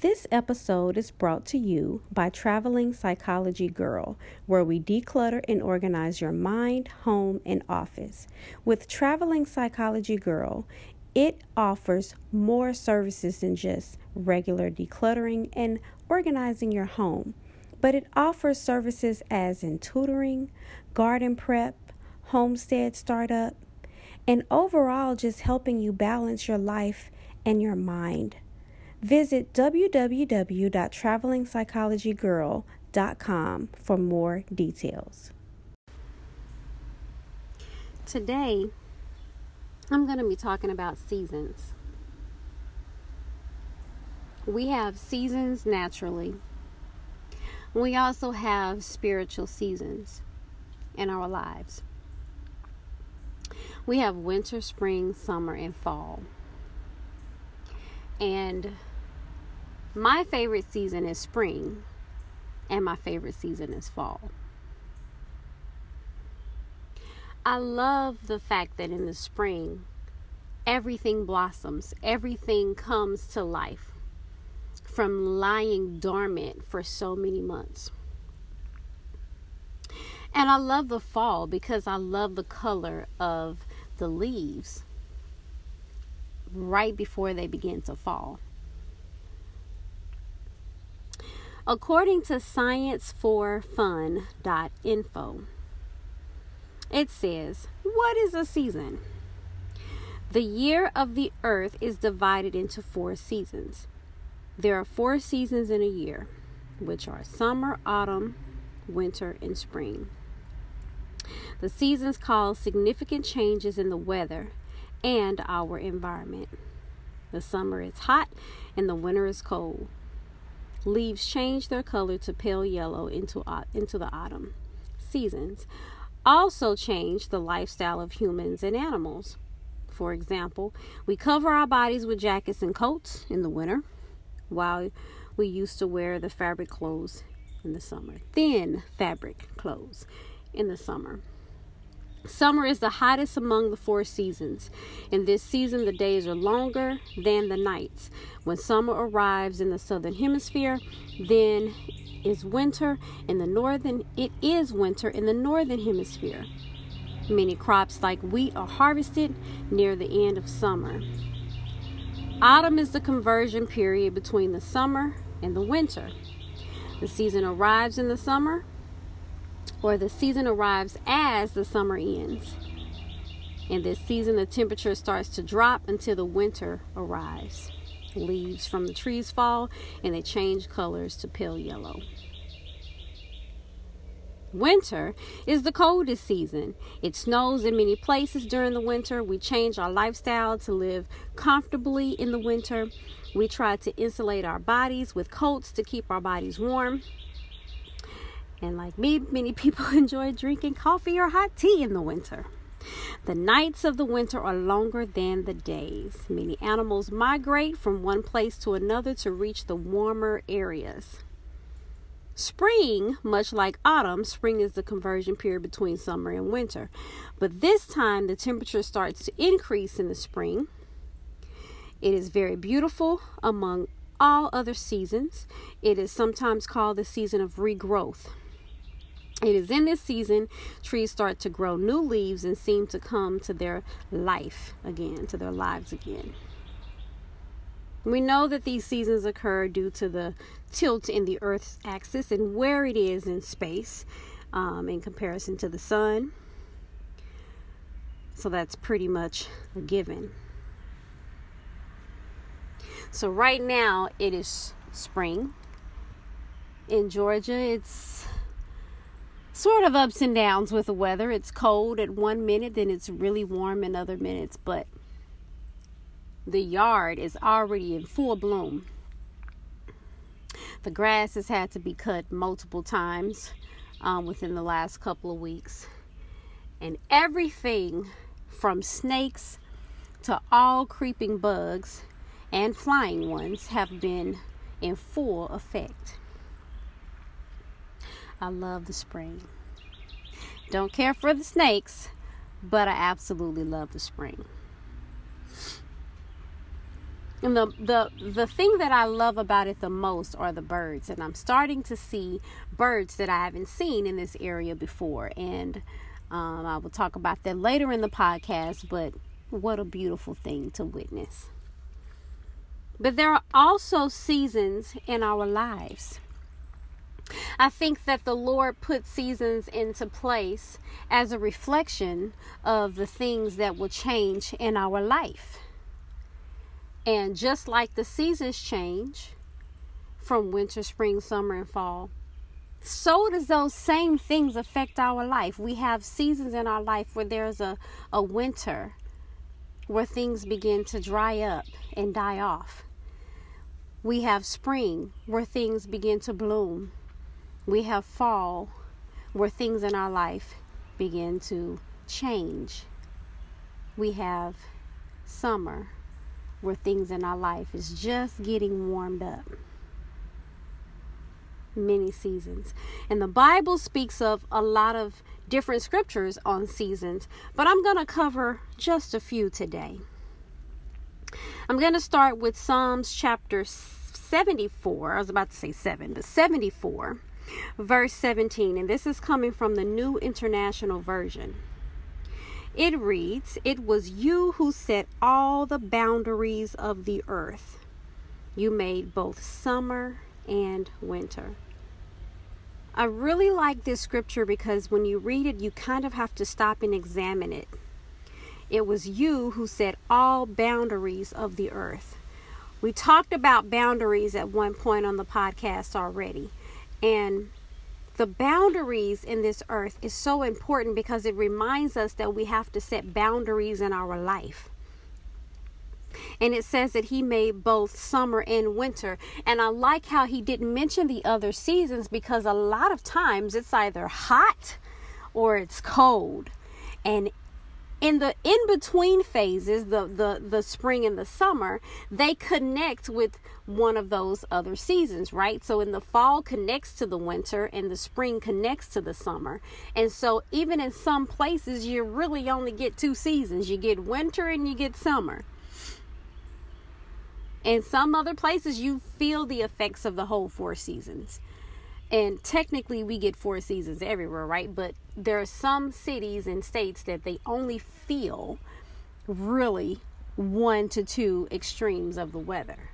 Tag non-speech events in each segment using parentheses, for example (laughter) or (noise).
This episode is brought to you by Traveling Psychology Girl, where we declutter and organize your mind, home, and office. With Traveling Psychology Girl, it offers more services than just regular decluttering and organizing your home, but it offers services as in tutoring, garden prep, homestead startup, and overall just helping you balance your life and your mind. Visit www.travelingpsychologygirl.com for more details. Today, I'm going to be talking about seasons. We have seasons naturally. We also have spiritual seasons in our lives. We have winter, spring, summer, and fall. And my favorite season is spring, and my favorite season is fall. I love the fact that in the spring, everything blossoms, everything comes to life from lying dormant for so many months. And I love the fall because I love the color of the leaves right before they begin to fall. According to scienceforfun.info, it says, What is a season? The year of the earth is divided into four seasons. There are four seasons in a year, which are summer, autumn, winter, and spring. The seasons cause significant changes in the weather and our environment. The summer is hot and the winter is cold. Leaves change their color to pale yellow into, into the autumn. Seasons also change the lifestyle of humans and animals. For example, we cover our bodies with jackets and coats in the winter, while we used to wear the fabric clothes in the summer, thin fabric clothes in the summer. Summer is the hottest among the four seasons. In this season, the days are longer than the nights. When summer arrives in the southern hemisphere, then is winter in the northern it is winter in the northern hemisphere. Many crops like wheat are harvested near the end of summer. Autumn is the conversion period between the summer and the winter. The season arrives in the summer or the season arrives as the summer ends. In this season, the temperature starts to drop until the winter arrives. Leaves from the trees fall and they change colors to pale yellow. Winter is the coldest season. It snows in many places during the winter. We change our lifestyle to live comfortably in the winter. We try to insulate our bodies with coats to keep our bodies warm. And like me, many (laughs) people enjoy drinking coffee or hot tea in the winter. The nights of the winter are longer than the days. Many animals migrate from one place to another to reach the warmer areas. Spring, much like autumn, spring is the conversion period between summer and winter. But this time the temperature starts to increase in the spring. It is very beautiful among all other seasons. It is sometimes called the season of regrowth. It is in this season trees start to grow new leaves and seem to come to their life again, to their lives again. We know that these seasons occur due to the tilt in the Earth's axis and where it is in space um, in comparison to the sun. So that's pretty much a given. So, right now it is spring. In Georgia, it's sort of ups and downs with the weather. It's cold at one minute, then it's really warm in other minutes, but the yard is already in full bloom. The grass has had to be cut multiple times um, within the last couple of weeks. And everything from snakes to all creeping bugs and flying ones have been in full effect. I love the spring. Don't care for the snakes, but I absolutely love the spring. And the, the the thing that I love about it the most are the birds, and I'm starting to see birds that I haven't seen in this area before. And um, I will talk about that later in the podcast. But what a beautiful thing to witness! But there are also seasons in our lives. I think that the Lord put seasons into place as a reflection of the things that will change in our life. And just like the seasons change from winter, spring, summer, and fall, so does those same things affect our life. We have seasons in our life where there's a, a winter where things begin to dry up and die off. We have spring where things begin to bloom. We have fall where things in our life begin to change. We have summer where things in our life is just getting warmed up. Many seasons. And the Bible speaks of a lot of different scriptures on seasons, but I'm going to cover just a few today. I'm going to start with Psalms chapter 74. I was about to say 7, but 74, verse 17. And this is coming from the New International Version. It reads, It was you who set all the boundaries of the earth. You made both summer and winter. I really like this scripture because when you read it, you kind of have to stop and examine it. It was you who set all boundaries of the earth. We talked about boundaries at one point on the podcast already. And the boundaries in this earth is so important because it reminds us that we have to set boundaries in our life. And it says that he made both summer and winter. And I like how he didn't mention the other seasons because a lot of times it's either hot or it's cold. And in the in between phases the, the the spring and the summer they connect with one of those other seasons right? So in the fall connects to the winter and the spring connects to the summer. And so even in some places you really only get two seasons. You get winter and you get summer. In some other places you feel the effects of the whole four seasons. And technically we get four seasons everywhere right? But there are some cities and states that they only feel really one to two extremes of the weather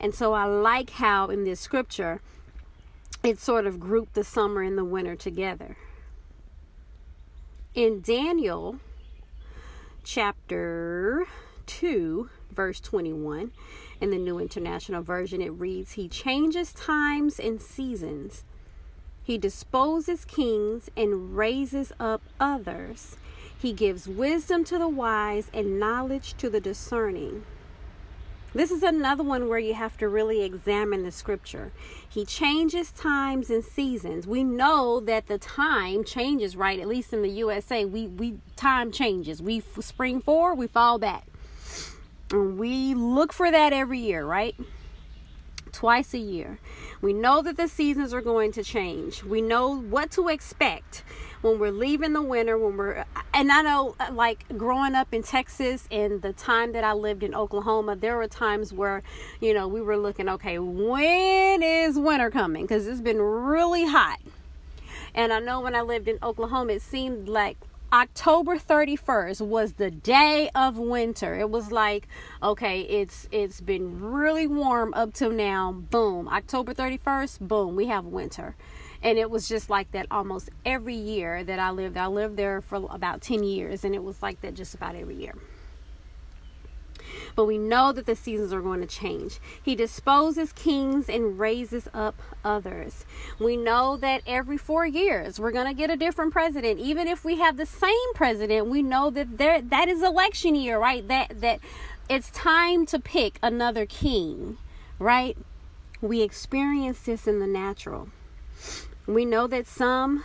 and so i like how in this scripture it sort of grouped the summer and the winter together in daniel chapter 2 verse 21 in the new international version it reads he changes times and seasons he disposes kings and raises up others. He gives wisdom to the wise and knowledge to the discerning. This is another one where you have to really examine the scripture. He changes times and seasons. We know that the time changes, right? At least in the USA, we we time changes. We spring forward, we fall back. And we look for that every year, right? Twice a year. We know that the seasons are going to change. We know what to expect when we're leaving the winter, when we're, and I know like growing up in Texas and the time that I lived in Oklahoma, there were times where, you know, we were looking, okay, when is winter coming? Because it's been really hot. And I know when I lived in Oklahoma, it seemed like October 31st was the day of winter. It was like, okay, it's it's been really warm up till now. Boom. October 31st, boom, we have winter. And it was just like that almost every year that I lived. I lived there for about 10 years and it was like that just about every year but we know that the seasons are going to change. He disposes kings and raises up others. We know that every four years we're going to get a different president. Even if we have the same president, we know that there that is election year, right? That that it's time to pick another king, right? We experience this in the natural. We know that some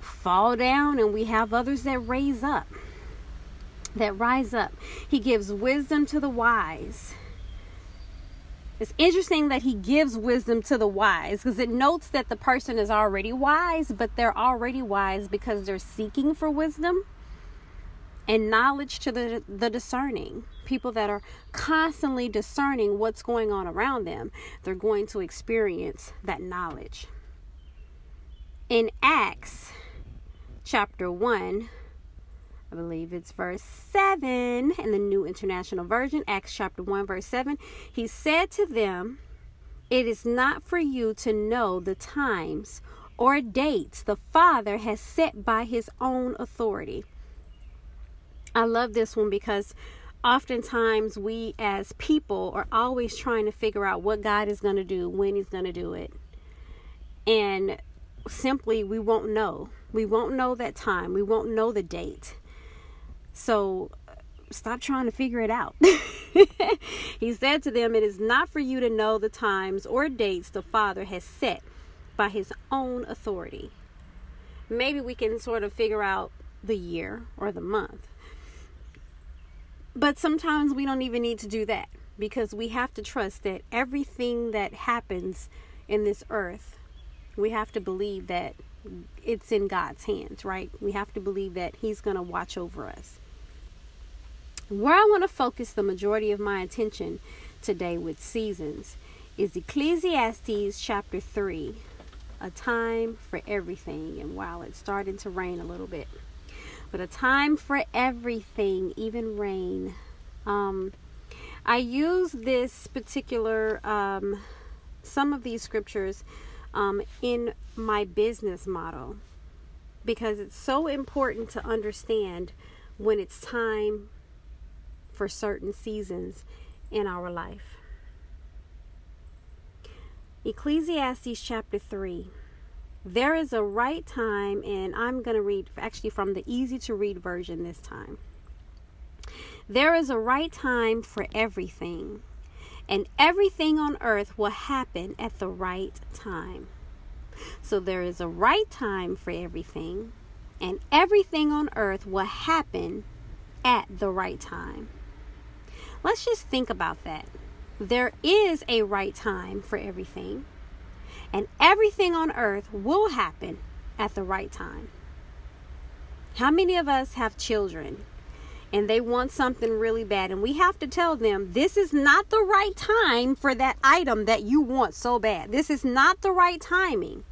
fall down and we have others that raise up that rise up. He gives wisdom to the wise. It's interesting that he gives wisdom to the wise because it notes that the person is already wise, but they're already wise because they're seeking for wisdom. and knowledge to the the discerning people that are constantly discerning what's going on around them they're going to experience that knowledge in acts chapter 1 I believe it's verse 7 in the New International Version, Acts chapter 1, verse 7. He said to them, It is not for you to know the times or dates the Father has set by his own authority. I love this one because oftentimes we as people are always trying to figure out what God is going to do, when he's going to do it. And simply we won't know. We won't know that time. We won't know the date. So stop trying to figure it out. (laughs) he said to them, It is not for you to know the times or dates the Father has set by his own authority. Maybe we can sort of figure out the year or the month. But sometimes we don't even need to do that because we have to trust that everything that happens in this earth, we have to believe that it's in God's hands, right? We have to believe that He's going to watch over us. Where I want to focus the majority of my attention today with seasons is Ecclesiastes chapter 3, a time for everything. And while it's starting to rain a little bit, but a time for everything, even rain. Um, I use this particular, um, some of these scriptures um, in my business model because it's so important to understand when it's time for certain seasons in our life. Ecclesiastes chapter 3. There is a right time, and I'm going to read actually from the easy to read version this time. There is a right time for everything, and everything on earth will happen at the right time. So there is a right time for everything, and everything on earth will happen at the right time. Let's just think about that. There is a right time for everything, and everything on earth will happen at the right time. How many of us have children and they want something really bad, and we have to tell them this is not the right time for that item that you want so bad? This is not the right timing.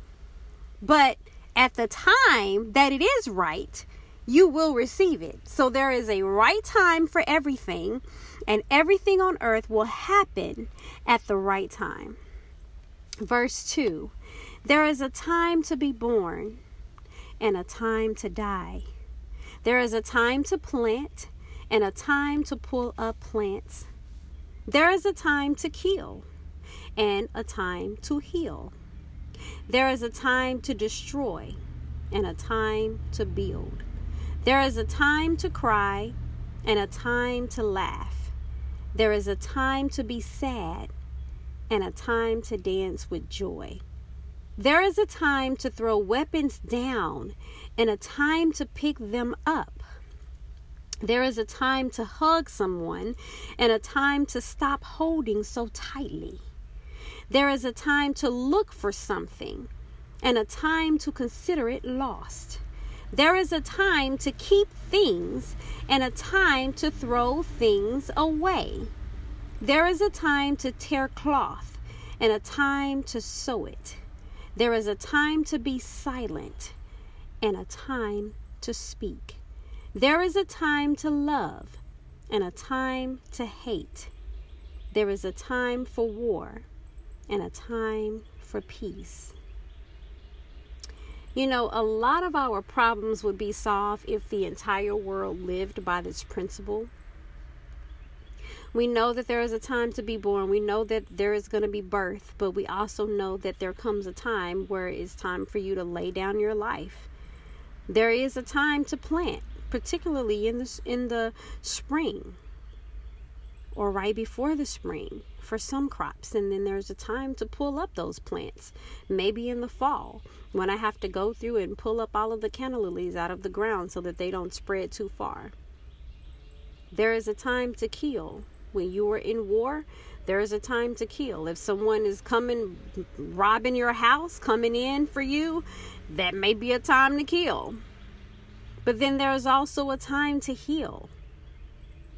But at the time that it is right, you will receive it. So there is a right time for everything, and everything on earth will happen at the right time. Verse 2 There is a time to be born and a time to die. There is a time to plant and a time to pull up plants. There is a time to kill and a time to heal. There is a time to destroy and a time to build. There is a time to cry and a time to laugh. There is a time to be sad and a time to dance with joy. There is a time to throw weapons down and a time to pick them up. There is a time to hug someone and a time to stop holding so tightly. There is a time to look for something and a time to consider it lost. There is a time to keep things and a time to throw things away. There is a time to tear cloth and a time to sew it. There is a time to be silent and a time to speak. There is a time to love and a time to hate. There is a time for war and a time for peace. You know, a lot of our problems would be solved if the entire world lived by this principle. We know that there is a time to be born. We know that there is going to be birth, but we also know that there comes a time where it's time for you to lay down your life. There is a time to plant, particularly in the in the spring or right before the spring for some crops. And then there's a time to pull up those plants, maybe in the fall when I have to go through and pull up all of the canna lilies out of the ground so that they don't spread too far. There is a time to kill. When you are in war, there is a time to kill. If someone is coming, robbing your house, coming in for you, that may be a time to kill. But then there is also a time to heal.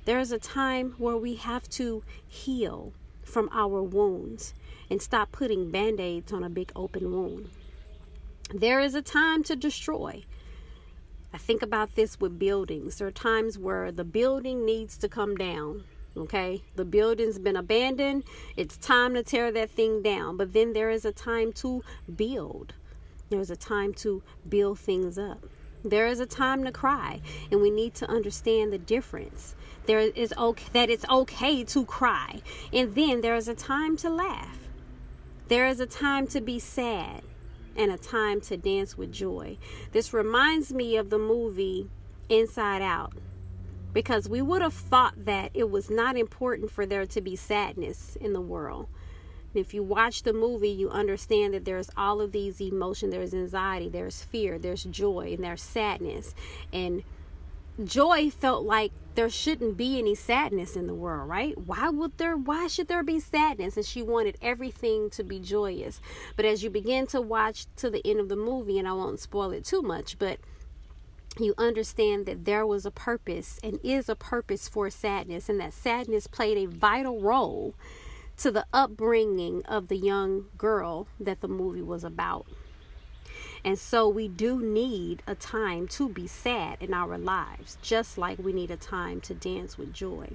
There is a time where we have to heal from our wounds and stop putting band aids on a big open wound. There is a time to destroy. I think about this with buildings. There are times where the building needs to come down. Okay, the building's been abandoned. It's time to tear that thing down. But then there is a time to build. There's a time to build things up. There is a time to cry, and we need to understand the difference. There is okay that it's okay to cry, and then there is a time to laugh. There is a time to be sad and a time to dance with joy. This reminds me of the movie Inside Out because we would have thought that it was not important for there to be sadness in the world. If you watch the movie, you understand that there's all of these emotions. There's anxiety, there's fear, there's joy, and there's sadness. And joy felt like there shouldn't be any sadness in the world, right? Why would there why should there be sadness? And she wanted everything to be joyous. But as you begin to watch to the end of the movie, and I won't spoil it too much, but you understand that there was a purpose and is a purpose for sadness, and that sadness played a vital role to the upbringing of the young girl that the movie was about. And so we do need a time to be sad in our lives, just like we need a time to dance with joy.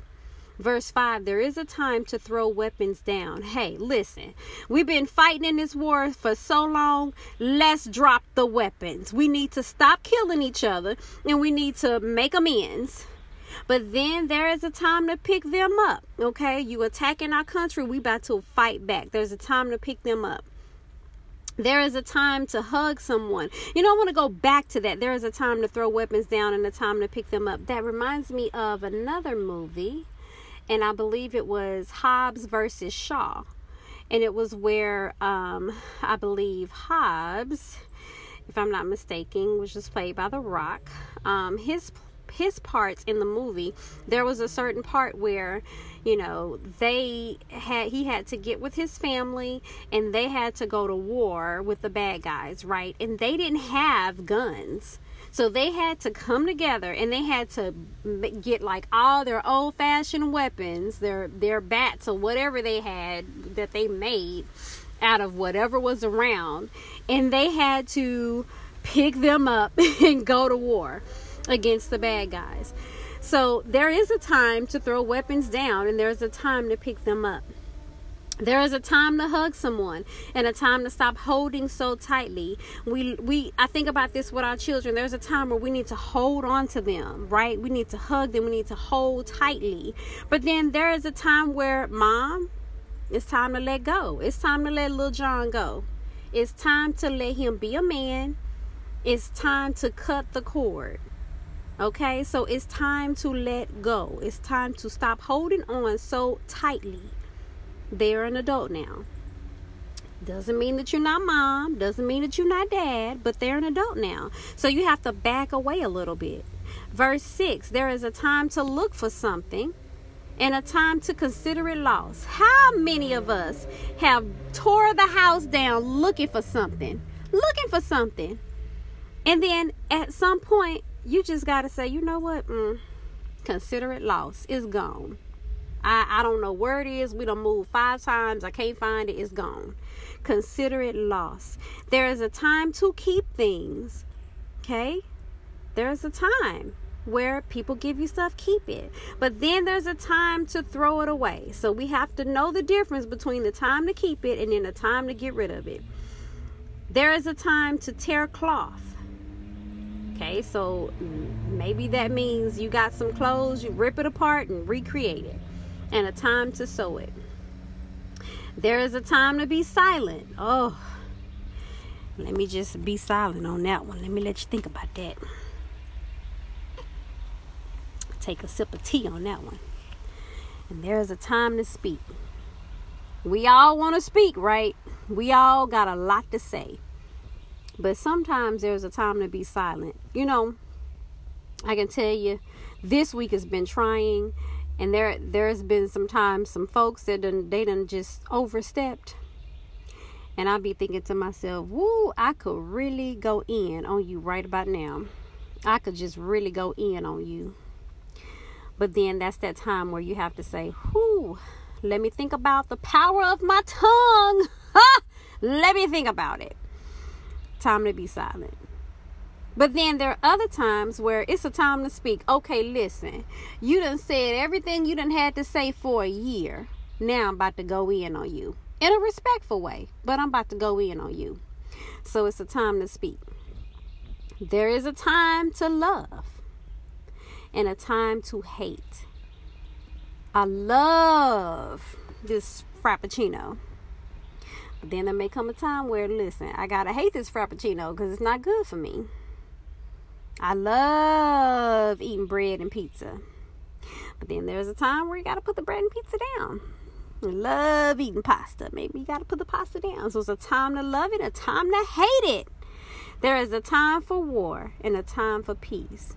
Verse 5 There is a time to throw weapons down. Hey, listen, we've been fighting in this war for so long. Let's drop the weapons. We need to stop killing each other and we need to make amends. But then there is a time to pick them up. Okay, you attacking our country, we about to fight back. There's a time to pick them up. There is a time to hug someone. You know, I want to go back to that. There is a time to throw weapons down and a time to pick them up. That reminds me of another movie, and I believe it was Hobbs versus Shaw. And it was where um, I believe Hobbs, if I'm not mistaken, was just played by The Rock. Um, his his parts in the movie, there was a certain part where, you know, they had he had to get with his family and they had to go to war with the bad guys, right? And they didn't have guns. So they had to come together and they had to get like all their old fashioned weapons, their their bats or whatever they had that they made out of whatever was around, and they had to pick them up (laughs) and go to war against the bad guys. So there is a time to throw weapons down and there's a time to pick them up. There is a time to hug someone and a time to stop holding so tightly. We we I think about this with our children. There's a time where we need to hold on to them, right? We need to hug them, we need to hold tightly. But then there is a time where mom, it's time to let go. It's time to let little John go. It's time to let him be a man. It's time to cut the cord. Okay, so it's time to let go. It's time to stop holding on so tightly. They're an adult now. Doesn't mean that you're not mom, doesn't mean that you're not dad, but they're an adult now. So you have to back away a little bit. Verse 6 There is a time to look for something and a time to consider it lost. How many of us have tore the house down looking for something? Looking for something. And then at some point you just got to say, you know what? Mm, consider it lost. It's gone. I, I don't know where it is. We don't move five times. I can't find it. It's gone. Consider it lost. There is a time to keep things. Okay? There's a time where people give you stuff, keep it. But then there's a time to throw it away. So we have to know the difference between the time to keep it and then the time to get rid of it. There is a time to tear cloth. Okay, so maybe that means you got some clothes, you rip it apart and recreate it, and a time to sew it. There is a time to be silent. Oh, let me just be silent on that one. Let me let you think about that. Take a sip of tea on that one. And there's a time to speak. We all want to speak, right? We all got a lot to say. But sometimes there's a time to be silent. You know, I can tell you this week has been trying and there there's been sometimes some folks that done they done just overstepped. And I'll be thinking to myself, woo, I could really go in on you right about now. I could just really go in on you. But then that's that time where you have to say, whoo, let me think about the power of my tongue. (laughs) let me think about it. Time to be silent. But then there are other times where it's a time to speak. Okay, listen. You done said everything you done had to say for a year. Now I'm about to go in on you. In a respectful way, but I'm about to go in on you. So it's a time to speak. There is a time to love and a time to hate. I love this frappuccino. Then there may come a time where, listen, I gotta hate this frappuccino because it's not good for me. I love eating bread and pizza. But then there's a time where you gotta put the bread and pizza down. I love eating pasta. Maybe you gotta put the pasta down. So it's a time to love it, a time to hate it. There is a time for war and a time for peace.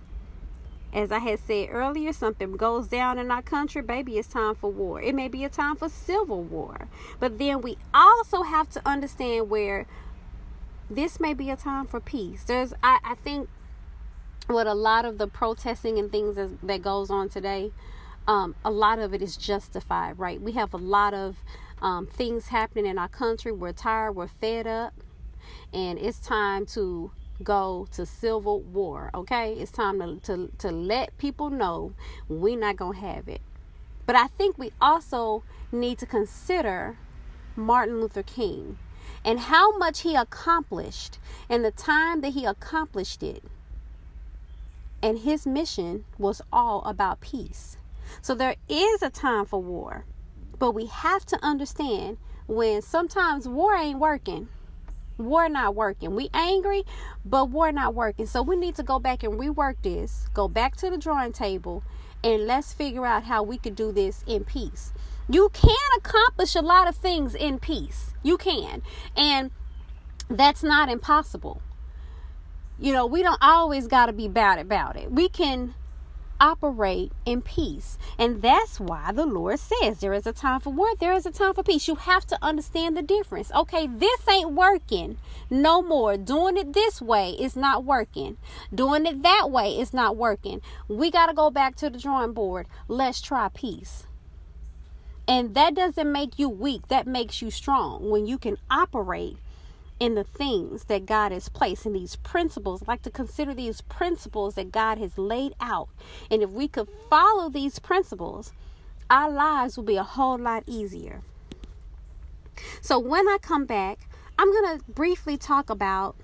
As I had said earlier, something goes down in our country, baby, it's time for war. It may be a time for civil war. But then we also have to understand where this may be a time for peace. There's, I, I think, what a lot of the protesting and things that goes on today, um, a lot of it is justified, right? We have a lot of um, things happening in our country. We're tired, we're fed up and it's time to go to civil war okay? It's time to, to, to let people know we're not gonna have it. But i think we also need to consider martin luther king and how much he accomplished and the time that he accomplished it. And his mission was all about peace. So there is a time for war but we have to understand when sometimes war ain't working war not working. We angry, but we're not working. So we need to go back and rework this. Go back to the drawing table and let's figure out how we could do this in peace. You can accomplish a lot of things in peace. You can. And that's not impossible. You know, we don't always got to be bad about it. We can operate in peace. And that's why the Lord says there is a time for war, there is a time for peace. You have to understand the difference. Okay, this ain't working no more. Doing it this way is not working. Doing it that way is not working. We got to go back to the drawing board. Let's try peace. And that doesn't make you weak, that makes you strong when you can operate in the things that God has placed in these principles. Like to consider these principles that God has laid out. And if we could follow these principles, our lives will be a whole lot easier. So when I come back, I'm going to briefly talk about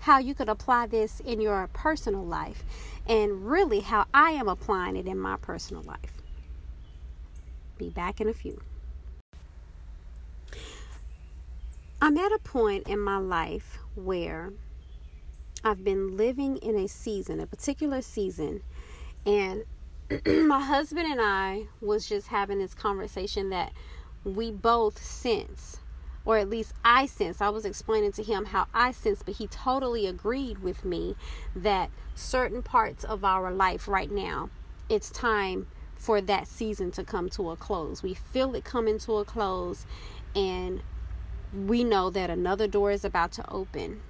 how you could apply this in your personal life and really how I am applying it in my personal life. Be back in a few. I'm at a point in my life where I've been living in a season, a particular season, and (clears throat) my husband and I was just having this conversation that we both sense, or at least I sense. I was explaining to him how I sense, but he totally agreed with me that certain parts of our life right now, it's time for that season to come to a close. We feel it coming to a close, and we know that another door is about to open.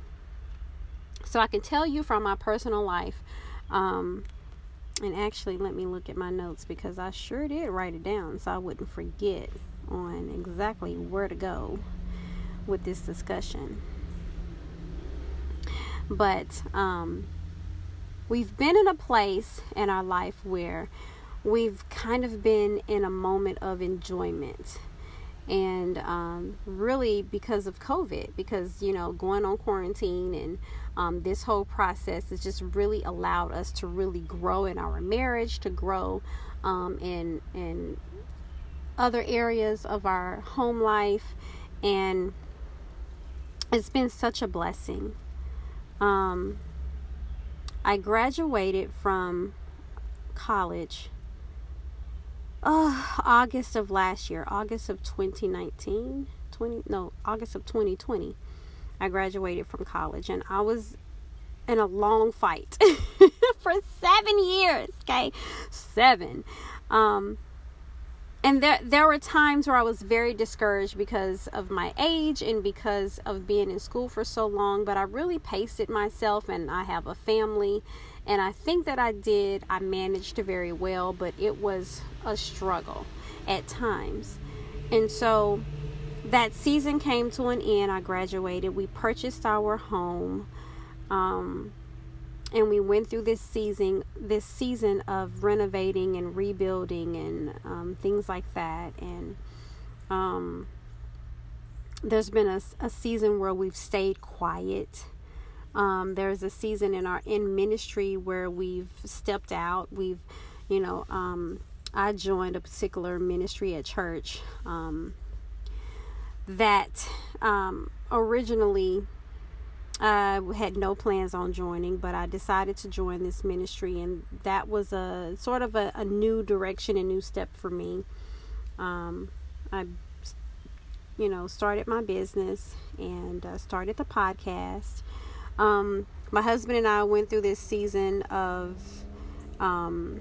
So I can tell you from my personal life, um, and actually, let me look at my notes because I sure did write it down so I wouldn't forget on exactly where to go with this discussion. But um, we've been in a place in our life where we've kind of been in a moment of enjoyment and um, really because of COVID, because you know, going on quarantine and um, this whole process has just really allowed us to really grow in our marriage, to grow um, in in other areas of our home life, and it's been such a blessing. Um, I graduated from college uh, August of last year, August of 2019, 20 no, August of 2020. I graduated from college and I was in a long fight (laughs) for 7 years, okay? 7. Um and there there were times where I was very discouraged because of my age and because of being in school for so long, but I really paced it myself and I have a family And I think that I did, I managed very well, but it was a struggle at times. And so that season came to an end. I graduated. We purchased our home. Um, and we went through this season this season of renovating and rebuilding and um, things like that and um, there's been a, a season where we've stayed quiet um, there's a season in our in ministry where we've stepped out we've you know um, i joined a particular ministry at church um, that um, originally I had no plans on joining, but I decided to join this ministry, and that was a sort of a, a new direction, a new step for me. Um, I, you know, started my business and uh, started the podcast. Um, my husband and I went through this season of um,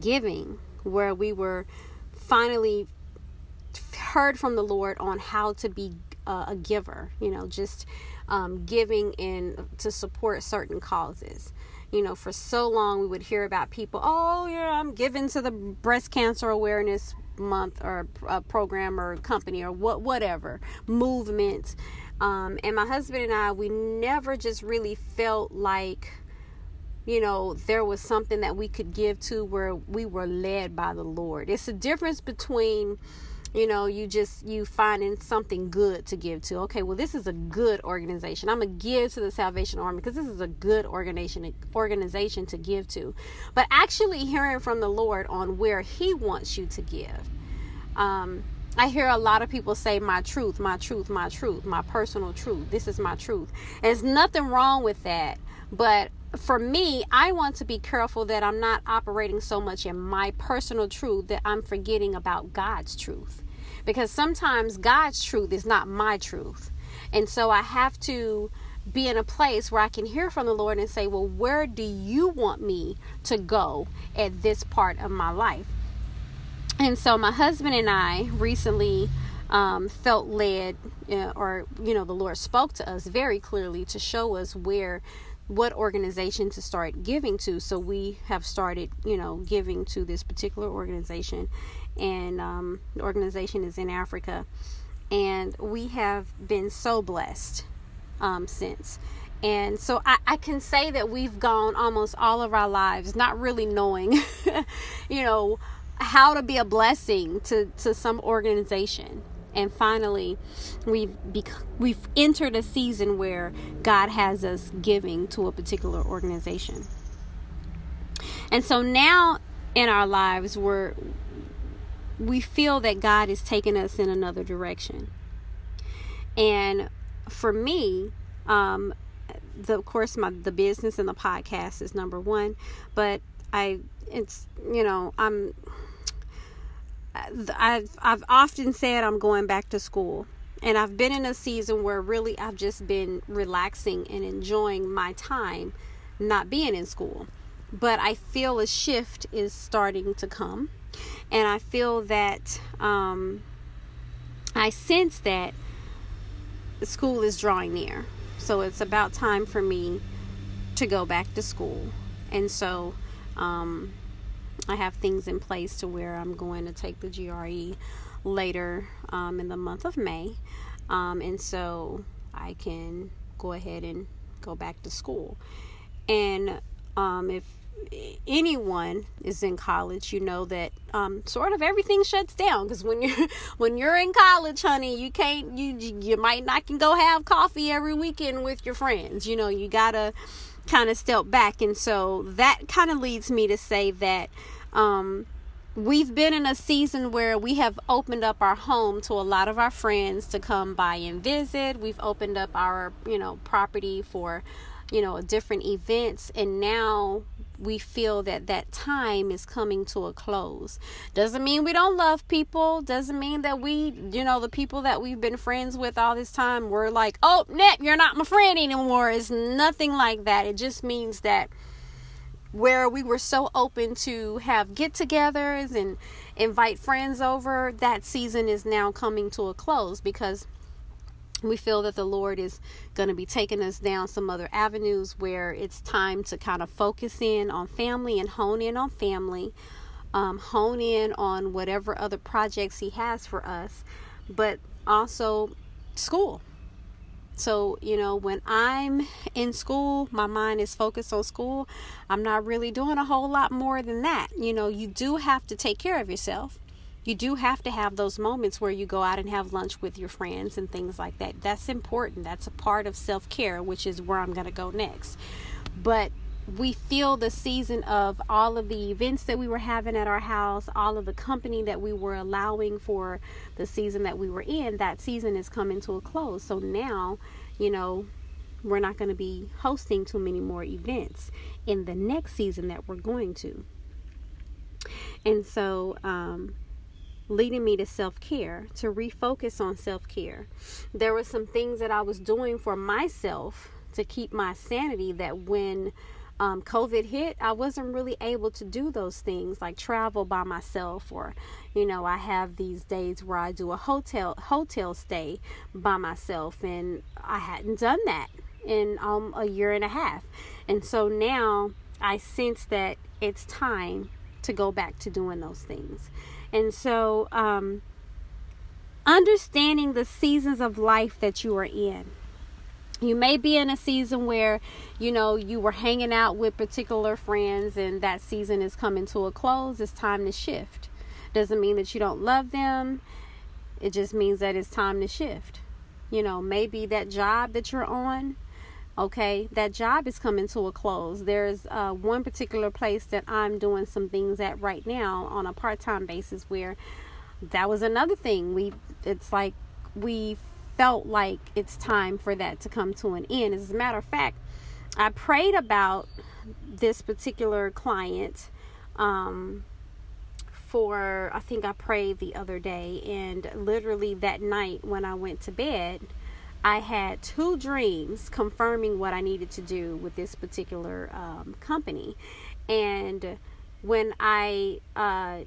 giving where we were finally heard from the Lord on how to be uh, a giver, you know, just um, giving in to support certain causes. You know, for so long we would hear about people, oh, yeah, I'm giving to the breast cancer awareness month or a program or company or what whatever movement. Um, and my husband and I, we never just really felt like you know, there was something that we could give to where we were led by the Lord. It's a difference between you know you just you finding something good to give to. Okay well this is a good organization. I'm gonna give to the salvation army because this is a good organization organization to give to. But actually hearing from the lord on where he wants you to give um, I hear a lot of people say, My truth, my truth, my truth, my personal truth. This is my truth. There's nothing wrong with that. But for me, I want to be careful that I'm not operating so much in my personal truth that I'm forgetting about God's truth. Because sometimes God's truth is not my truth. And so I have to be in a place where I can hear from the Lord and say, Well, where do you want me to go at this part of my life? And so my husband and I recently um, felt led, uh, or, you know, the Lord spoke to us very clearly to show us where what organization to start giving to. So we have started, you know, giving to this particular organization, and um, the organization is in Africa, and we have been so blessed um, since. And so I, I, can say that we've gone almost all of our lives not really knowing, (laughs) you know, how to be a blessing to, to some organization and finally we've bec- we've entered a season where God has us giving to a particular organization. And so now in our lives we're we feel that God is taking us in another direction. And for me, um, the, of course, my the business and the podcast is number one, but I it's you know I'm I've I've often said I'm going back to school. And I've been in a season where really I've just been relaxing and enjoying my time not being in school. But I feel a shift is starting to come. And I feel that um, I sense that school is drawing near. So it's about time for me to go back to school. And so um, I have things in place to where I'm going to take the GRE later um, in the month of May. Um, and so I can go ahead and go back to school. And um, if anyone is in college, you know that um, sort of everything shuts down because when you're (laughs) when you're in college, honey, you can't you you might not can go have coffee every weekend with your friends. You know, you gotta kind of step back. And so that kind of leads me to say that um, we've been in a season where we have opened up our home to a lot of our friends to come by and visit. We've opened up our, you know, property for, you know, different events. And now we feel that that time is coming to a close. Doesn't mean we don't love people. Doesn't mean that we, you know, the people that we've been friends with all this time, we're like, oh, Nep, you're not my friend anymore. It's nothing like that. It just means that where we were so open to have get togethers and invite friends over, that season is now coming to a close because we feel that the Lord is going to be taking us down some other avenues where it's time to kind of focus in on family and hone in on family, um, hone in on whatever other projects He has for us, but also school. So, you know, when I'm in school, my mind is focused on school. I'm not really doing a whole lot more than that. You know, you do have to take care of yourself you do have to have those moments where you go out and have lunch with your friends and things like that. That's important. That's a part of self care, which is where I'm going to go next. But we feel the season of all of the events that we were having at our house, all of the company that we were allowing for the season that we were in, that season is coming to a close. So now, you know, we're not going to be hosting too many more events in the next season that we're going to. And so, um, leading me to self care, to refocus on self care. There were some things that I was doing for myself to keep my sanity that when um, COVID hit, I wasn't really able to do those things like travel by myself, or you know, I have these days where I do a hotel hotel stay by myself, and I hadn't done that in um, a year and a half, and so now I sense that it's time to go back to doing those things. And so, um, understanding the seasons of life that you are in. You may be in a season where, you know, you were hanging out with particular friends and that season is coming to a close. It's time to shift. Doesn't mean that you don't love them. It just means that it's time to shift. You know, maybe that job that you're on, okay? That job is coming to a close. There's uh, one particular place that i'm doing some things at right now on a part-time basis where that was another thing. We it's like we felt like it's time for that to come to an end. As a matter of fact i prayed about this particular client um, for i think i prayed the other day and literally that night when i went to bed I had two dreams confirming what I needed to do with this particular um, company. And when I, uh,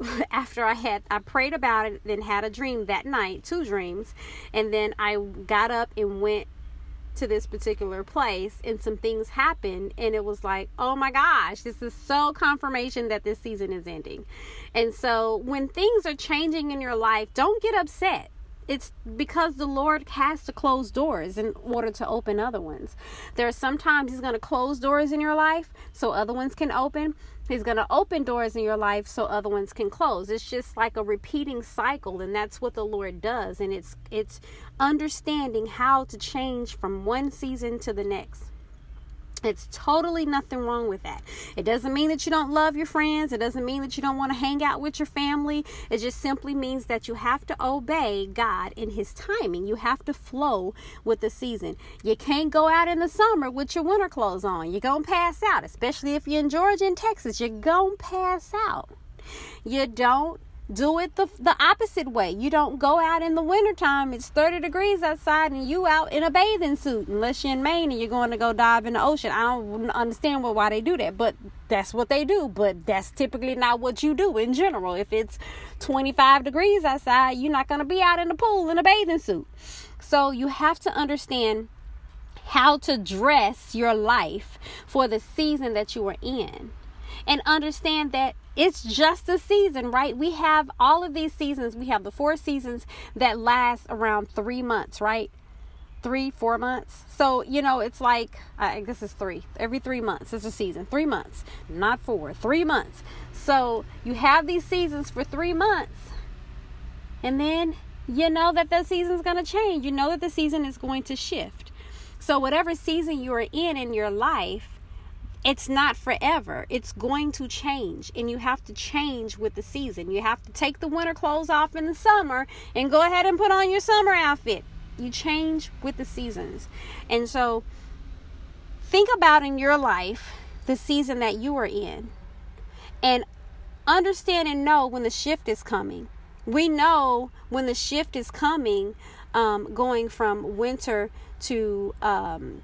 (laughs) after I had, I prayed about it, then had a dream that night, two dreams, and then I got up and went to this particular place and some things happened and it was like oh my gosh this is so confirmation that this season is ending and so when things are changing in your life don't get upset it's because the Lord has to close doors in order to open other ones. There are sometimes He's going to close doors in your life so other ones can open. He's going to open doors in your life so other ones can close. It's just like a repeating cycle and that's what the Lord does and it's it's understanding how to change from one season to the next. It's totally nothing wrong with that. It doesn't mean that you don't love your friends. It doesn't mean that you don't want to hang out with your family. It just simply means that you have to obey God in His timing. You have to flow with the season. You can't go out in the summer with your winter clothes on. You're going to pass out, especially if you're in Georgia and Texas. You're going to pass out. You don't do it the, the opposite way. You don't go out in the wintertime, it's 30 degrees outside, and you out in a bathing suit, unless you're in Maine and you're going to go dive in the ocean. I don't understand why they do that, but that's what they do. But that's typically not what you do in general. If it's 25 degrees outside, you're not going to be out in the pool in a bathing suit. So you have to understand how to dress your life for the season that you are in and understand that it's just a season, right? We have all of these seasons. We have the four seasons that last around three months, right? Three, four months. So, you know, it's like, I it's three. Every three months is a season. Three months, not four, three months. So you have these seasons for three months. And then you know that the season's going to change. You know that the season is going to shift. So, whatever season you are in in your life, it's not forever. It's going to change, and you have to change with the season. You have to take the winter clothes off in the summer and go ahead and put on your summer outfit. You change with the seasons. And so, think about in your life the season that you are in and understand and know when the shift is coming. We know when the shift is coming, um, going from winter to um,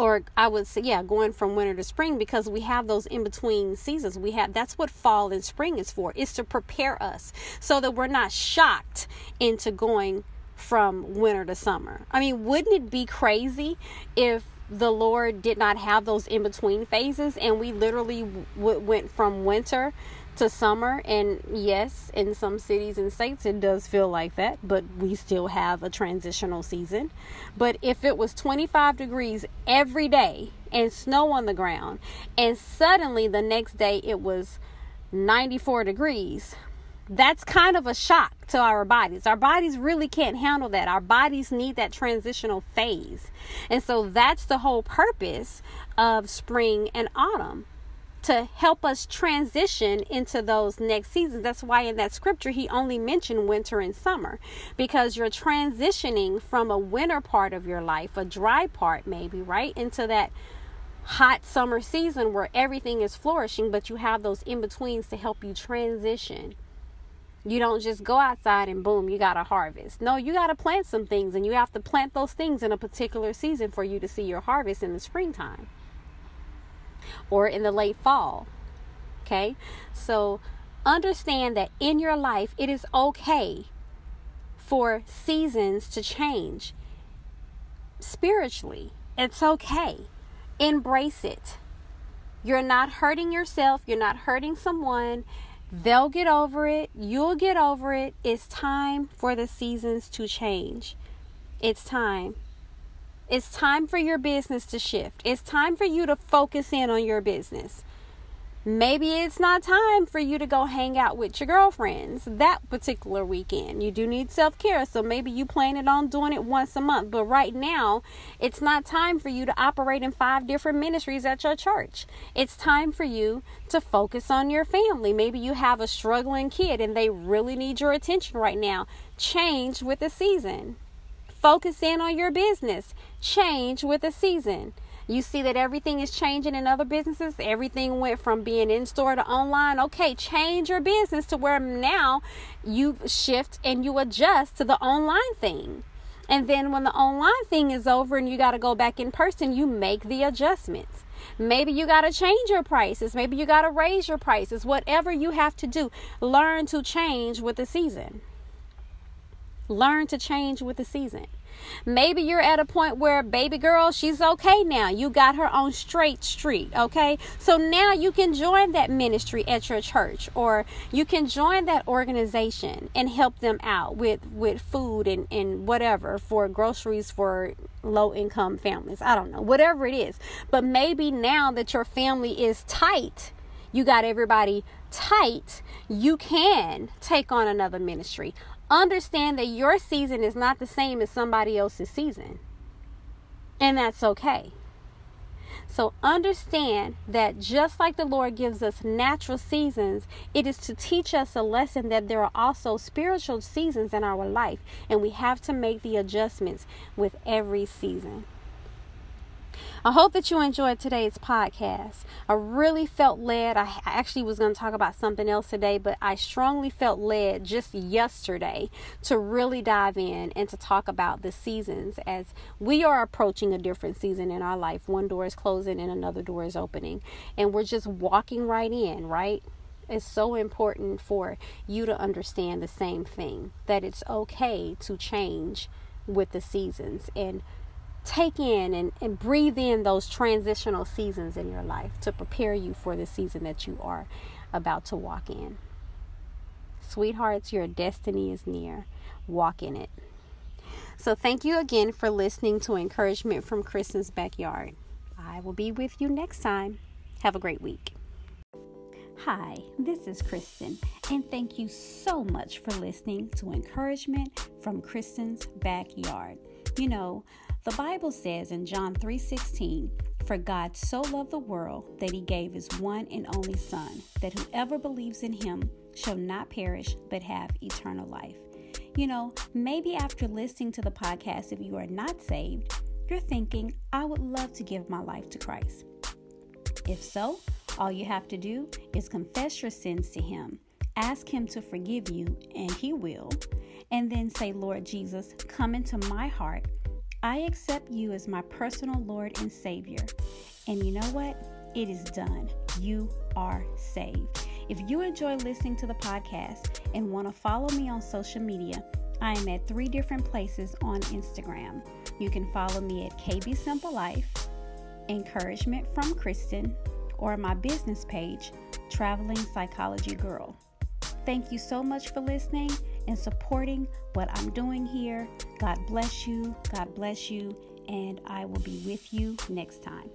or I would say, yeah, going from winter to spring because we have those in between seasons. We have that's what fall and spring is for. Is to prepare us so that we're not shocked into going from winter to summer. I mean, wouldn't it be crazy if the Lord did not have those in between phases and we literally w- went from winter to summer and yes in some cities and states it does feel like that but we still have a transitional season but if it was 25 degrees every day and snow on the ground and suddenly the next day it was 94 degrees that's kind of a shock to our bodies. Our bodies really can't handle that. Our bodies need that transitional phase. And so that's the whole purpose of spring and autumn to help us transition into those next seasons. That's why in that scripture he only mentioned winter and summer because you're transitioning from a winter part of your life, a dry part maybe, right, into that hot summer season where everything is flourishing, but you have those in betweens to help you transition. You don't just go outside and boom, you got to harvest. No, you got to plant some things and you have to plant those things in a particular season for you to see your harvest in the springtime or in the late fall. Okay? So understand that in your life, it is okay for seasons to change spiritually. It's okay. Embrace it. You're not hurting yourself, you're not hurting someone. They'll get over it. You'll get over it. It's time for the seasons to change. It's time. It's time for your business to shift. It's time for you to focus in on your business. Maybe it's not time for you to go hang out with your girlfriends that particular weekend. You do need self care, so maybe you plan it on doing it once a month. But right now, it's not time for you to operate in five different ministries at your church. It's time for you to focus on your family. Maybe you have a struggling kid and they really need your attention right now. Change with the season. Focus in on your business. Change with the season. You see that everything is changing in other businesses. Everything went from being in store to online. Okay, change your business to where now you shift and you adjust to the online thing. And then when the online thing is over and you got to go back in person, you make the adjustments. Maybe you got to change your prices. Maybe you got to raise your prices. Whatever you have to do, learn to change with the season. Learn to change with the season. Maybe you're at a point where baby girl, she's okay now. You got her on straight street, okay? So now you can join that ministry at your church or you can join that organization and help them out with with food and and whatever for groceries for low income families. I don't know. Whatever it is. But maybe now that your family is tight, you got everybody tight, you can take on another ministry understand that your season is not the same as somebody else's season. And that's okay. So understand that just like the Lord gives us natural seasons, it is to teach us a lesson that there are also spiritual seasons in our life, and we have to make the adjustments with every season. I hope that you enjoyed today's podcast. I really felt led. I actually was going to talk about something else today, but I strongly felt led just yesterday to really dive in and to talk about the seasons as we are approaching a different season in our life. One door is closing and another door is opening, and we're just walking right in, right? It's so important for you to understand the same thing that it's okay to change with the seasons and take in and, and breathe in those transitional seasons in your life to prepare you for the season that you are about to walk in. Sweethearts, your destiny is near. Walk in it. So, thank you again for listening to Encouragement from Kristen's Backyard. I will be with you next time. Have a great week. Hi, this is Kristen, and thank you so much for listening to Encouragement from Kristen's Backyard. You know, the Bible says in John 3:16, "For God so loved the world that he gave his one and only son, that whoever believes in him shall not perish but have eternal life." You know, maybe after listening to the podcast if you are not saved, you're thinking, "I would love to give my life to Christ." If so, all you have to do is confess your sins to him. Ask him to forgive you, and he will. And then say, Lord Jesus, come into my heart I accept you as my personal Lord and Savior. And you know what? It is done. You are saved. If you enjoy listening to the podcast and want to follow me on social media, I am at three different places on Instagram. You can follow me at KB Simple Life, Encouragement from Kristen, or my business page, Traveling Psychology Girl. Thank you so much for listening and supporting what I'm doing here. God bless you. God bless you. And I will be with you next time.